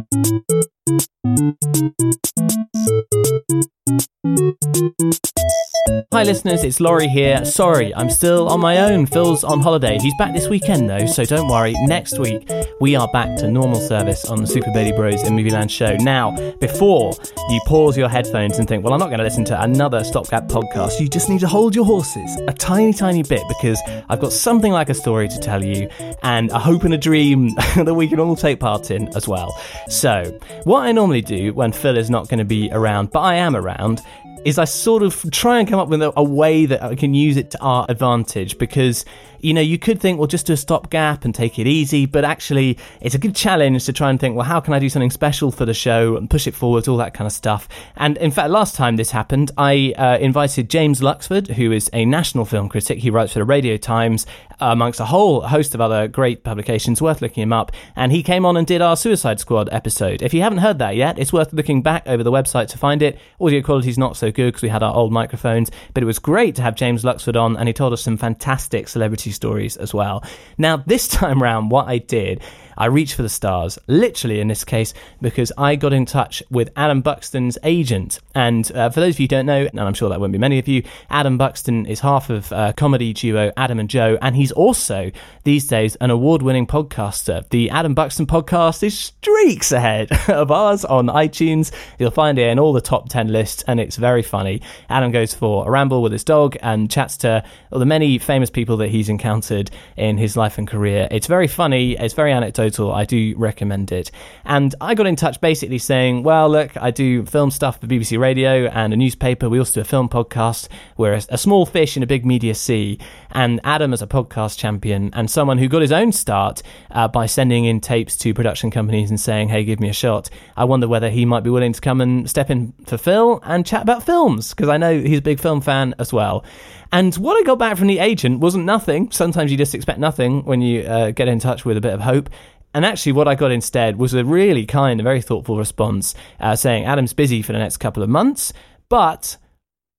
Thank you. Hi, listeners, it's Laurie here. Sorry, I'm still on my own. Phil's on holiday. He's back this weekend, though, so don't worry. Next week, we are back to normal service on the Super Baby Bros in Movieland show. Now, before you pause your headphones and think, well, I'm not going to listen to another Stopgap podcast, you just need to hold your horses a tiny, tiny bit because I've got something like a story to tell you and a hope and a dream that we can all take part in as well. So, what I normally do when Phil is not going to be around, but I am around, is I sort of try and come up with a, a, way that I can use it to our advantage because you know, you could think, well, just do a stopgap and take it easy, but actually, it's a good challenge to try and think, well, how can I do something special for the show and push it forward, all that kind of stuff. And in fact, last time this happened, I uh, invited James Luxford, who is a national film critic. He writes for the Radio Times, amongst a whole host of other great publications, worth looking him up. And he came on and did our Suicide Squad episode. If you haven't heard that yet, it's worth looking back over the website to find it. Audio quality's not so good because we had our old microphones, but it was great to have James Luxford on, and he told us some fantastic celebrity stories as well. Now, this time round, what I did I reached for the stars, literally in this case, because I got in touch with Adam Buxton's agent. And uh, for those of you who don't know, and I'm sure that won't be many of you, Adam Buxton is half of uh, comedy duo Adam and Joe, and he's also these days an award winning podcaster. The Adam Buxton podcast is streaks ahead of ours on iTunes. You'll find it in all the top 10 lists, and it's very funny. Adam goes for a ramble with his dog and chats to all the many famous people that he's encountered in his life and career. It's very funny, it's very anecdotal I do recommend it. And I got in touch basically saying, well, look, I do film stuff for BBC Radio and a newspaper. We also do a film podcast. We're a, a small fish in a big media sea. And Adam, as a podcast champion and someone who got his own start uh, by sending in tapes to production companies and saying, hey, give me a shot, I wonder whether he might be willing to come and step in for Phil and chat about films, because I know he's a big film fan as well. And what I got back from the agent wasn't nothing. Sometimes you just expect nothing when you uh, get in touch with a bit of hope. And actually, what I got instead was a really kind and very thoughtful response uh, saying Adam's busy for the next couple of months, but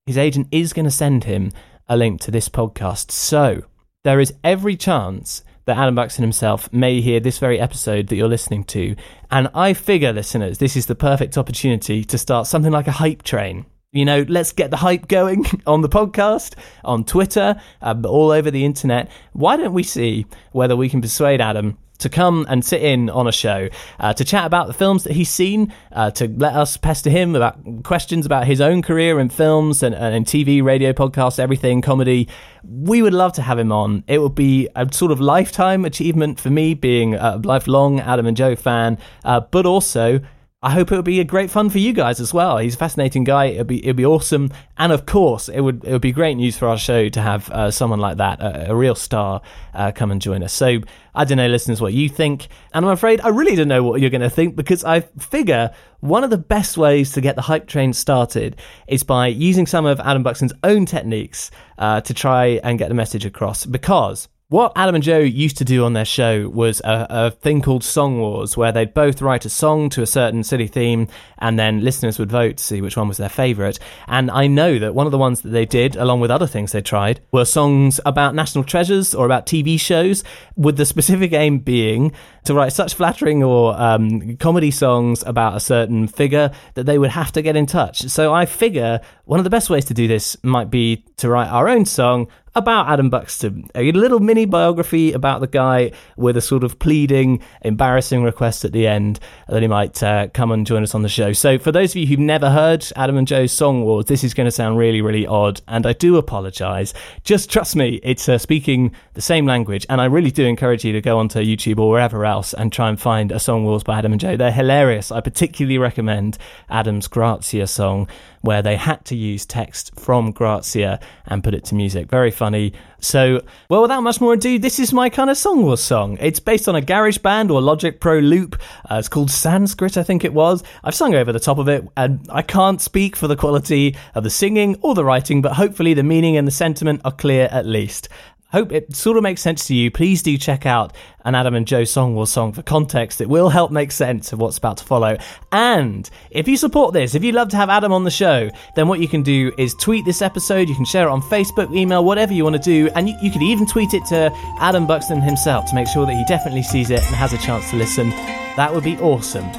his agent is going to send him a link to this podcast. So there is every chance that Adam Buxton himself may hear this very episode that you're listening to. And I figure, listeners, this is the perfect opportunity to start something like a hype train. You know, let's get the hype going on the podcast, on Twitter, um, all over the internet. Why don't we see whether we can persuade Adam to come and sit in on a show uh, to chat about the films that he's seen, uh, to let us pester him about questions about his own career in films and, and in TV, radio, podcasts, everything, comedy. We would love to have him on. It would be a sort of lifetime achievement for me, being a lifelong Adam and Joe fan, uh, but also I hope it would be a great fun for you guys as well. He's a fascinating guy. It'd be it'd be awesome, and of course, it would it would be great news for our show to have uh, someone like that, a, a real star, uh, come and join us. So I don't know, listeners, what you think, and I'm afraid I really don't know what you're going to think because I figure one of the best ways to get the hype train started is by using some of Adam Buxton's own techniques uh, to try and get the message across. Because what Adam and Joe used to do on their show was a, a, thing called Song Wars, where they'd both write a song to a certain city theme, and then listeners would vote to see which one was their favourite. And I know that one of the ones that they did, along with other things they tried, were songs about national treasures or about TV shows, with the specific aim being to write such flattering or um, comedy songs about a certain figure that they would have to get in touch. So I figure one of the best ways to do this might be to write our own song about Adam Buxton. A little mini biography about the guy with a sort of pleading, embarrassing request at the end that he might uh, come and join us on the show. So, for those of you who've never heard Adam and Joe's Song Wars, this is going to sound really, really odd, and I do apologize. Just trust me, it's uh, speaking the same language, and I really do encourage you to go onto YouTube or wherever else and try and find a Song Wars by Adam and Joe. They're hilarious. I particularly recommend Adam's Grazia song where they had to use text from Grazia and put it to music. Very funny. So, well, without much more ado, this is my kind of Song Wars song. It's based on a GarageBand or Logic Pro loop. Uh, it's called Sanskrit, I think it was. I've sung over the top of it, and I can't speak for the quality of the singing or the writing, but hopefully the meaning and the sentiment are clear at least hope it sort of makes sense to you. Please do check out an Adam and Joe Song Wars song for context. It will help make sense of what's about to follow. And if you support this, if you'd love to have Adam on the show, then what you can do is tweet this episode. You can share it on Facebook, email, whatever you want to do. And you, you could even tweet it to Adam Buxton himself to make sure that he definitely sees it and has a chance to listen. That would be awesome.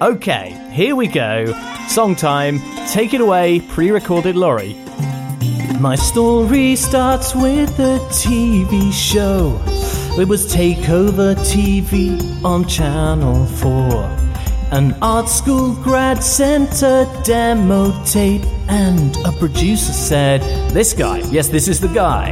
Okay, here we go. Song time. Take it away, pre recorded Laurie. My story starts with a TV show. It was Takeover TV on Channel 4. An art school grad sent a demo tape, and a producer said, This guy, yes, this is the guy.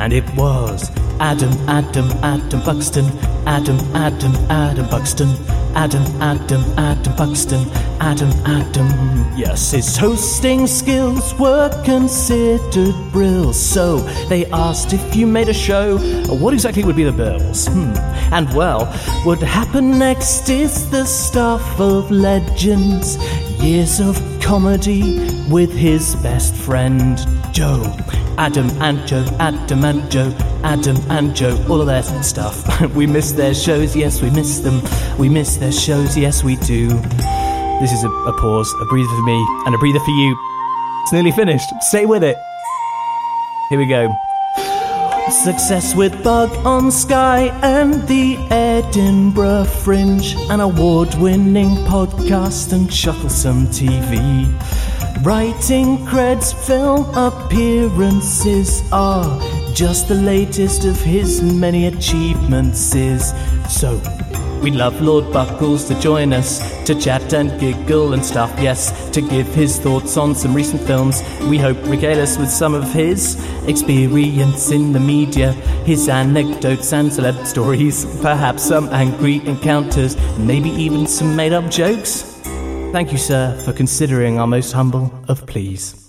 And it was Adam, Adam, Adam Buxton, Adam, Adam, Adam Buxton, Adam, Adam, Adam Buxton, Adam, Adam. Yes, his hosting skills were considered brill, so they asked if you made a show, what exactly would be the bills? Hmm. And well, what happened next is the stuff of legends, years of comedy with his best friend Joe. Adam and Joe, Adam and Joe, Adam and Joe, all of their stuff. we miss their shows, yes, we miss them. We miss their shows, yes, we do. This is a, a pause, a breather for me, and a breather for you. It's nearly finished. Stay with it. Here we go. Success with Bug on Sky and the Edinburgh Fringe, an award winning podcast and Shufflesome TV. Writing creds, film appearances are just the latest of his many achievements. Is so We'd love Lord Buckles to join us to chat and giggle and stuff, yes, to give his thoughts on some recent films. We hope regale us with some of his experience in the media, his anecdotes and celeb stories, perhaps some angry encounters, maybe even some made up jokes. Thank you, sir, for considering our most humble of pleas.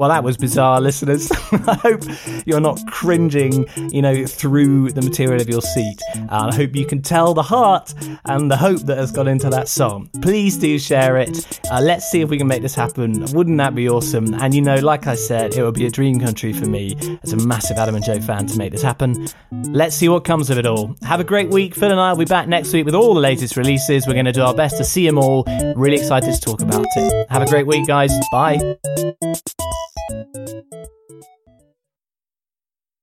Well, that was bizarre, listeners. I hope you're not cringing, you know, through the material of your seat. I hope you can tell the heart and the hope that has gone into that song. Please do share it. Uh, let's see if we can make this happen. Wouldn't that be awesome? And you know, like I said, it would be a dream country for me as a massive Adam and Joe fan to make this happen. Let's see what comes of it all. Have a great week. Phil and I will be back next week with all the latest releases. We're going to do our best to see them all. Really excited to talk about it. Have a great week, guys. Bye.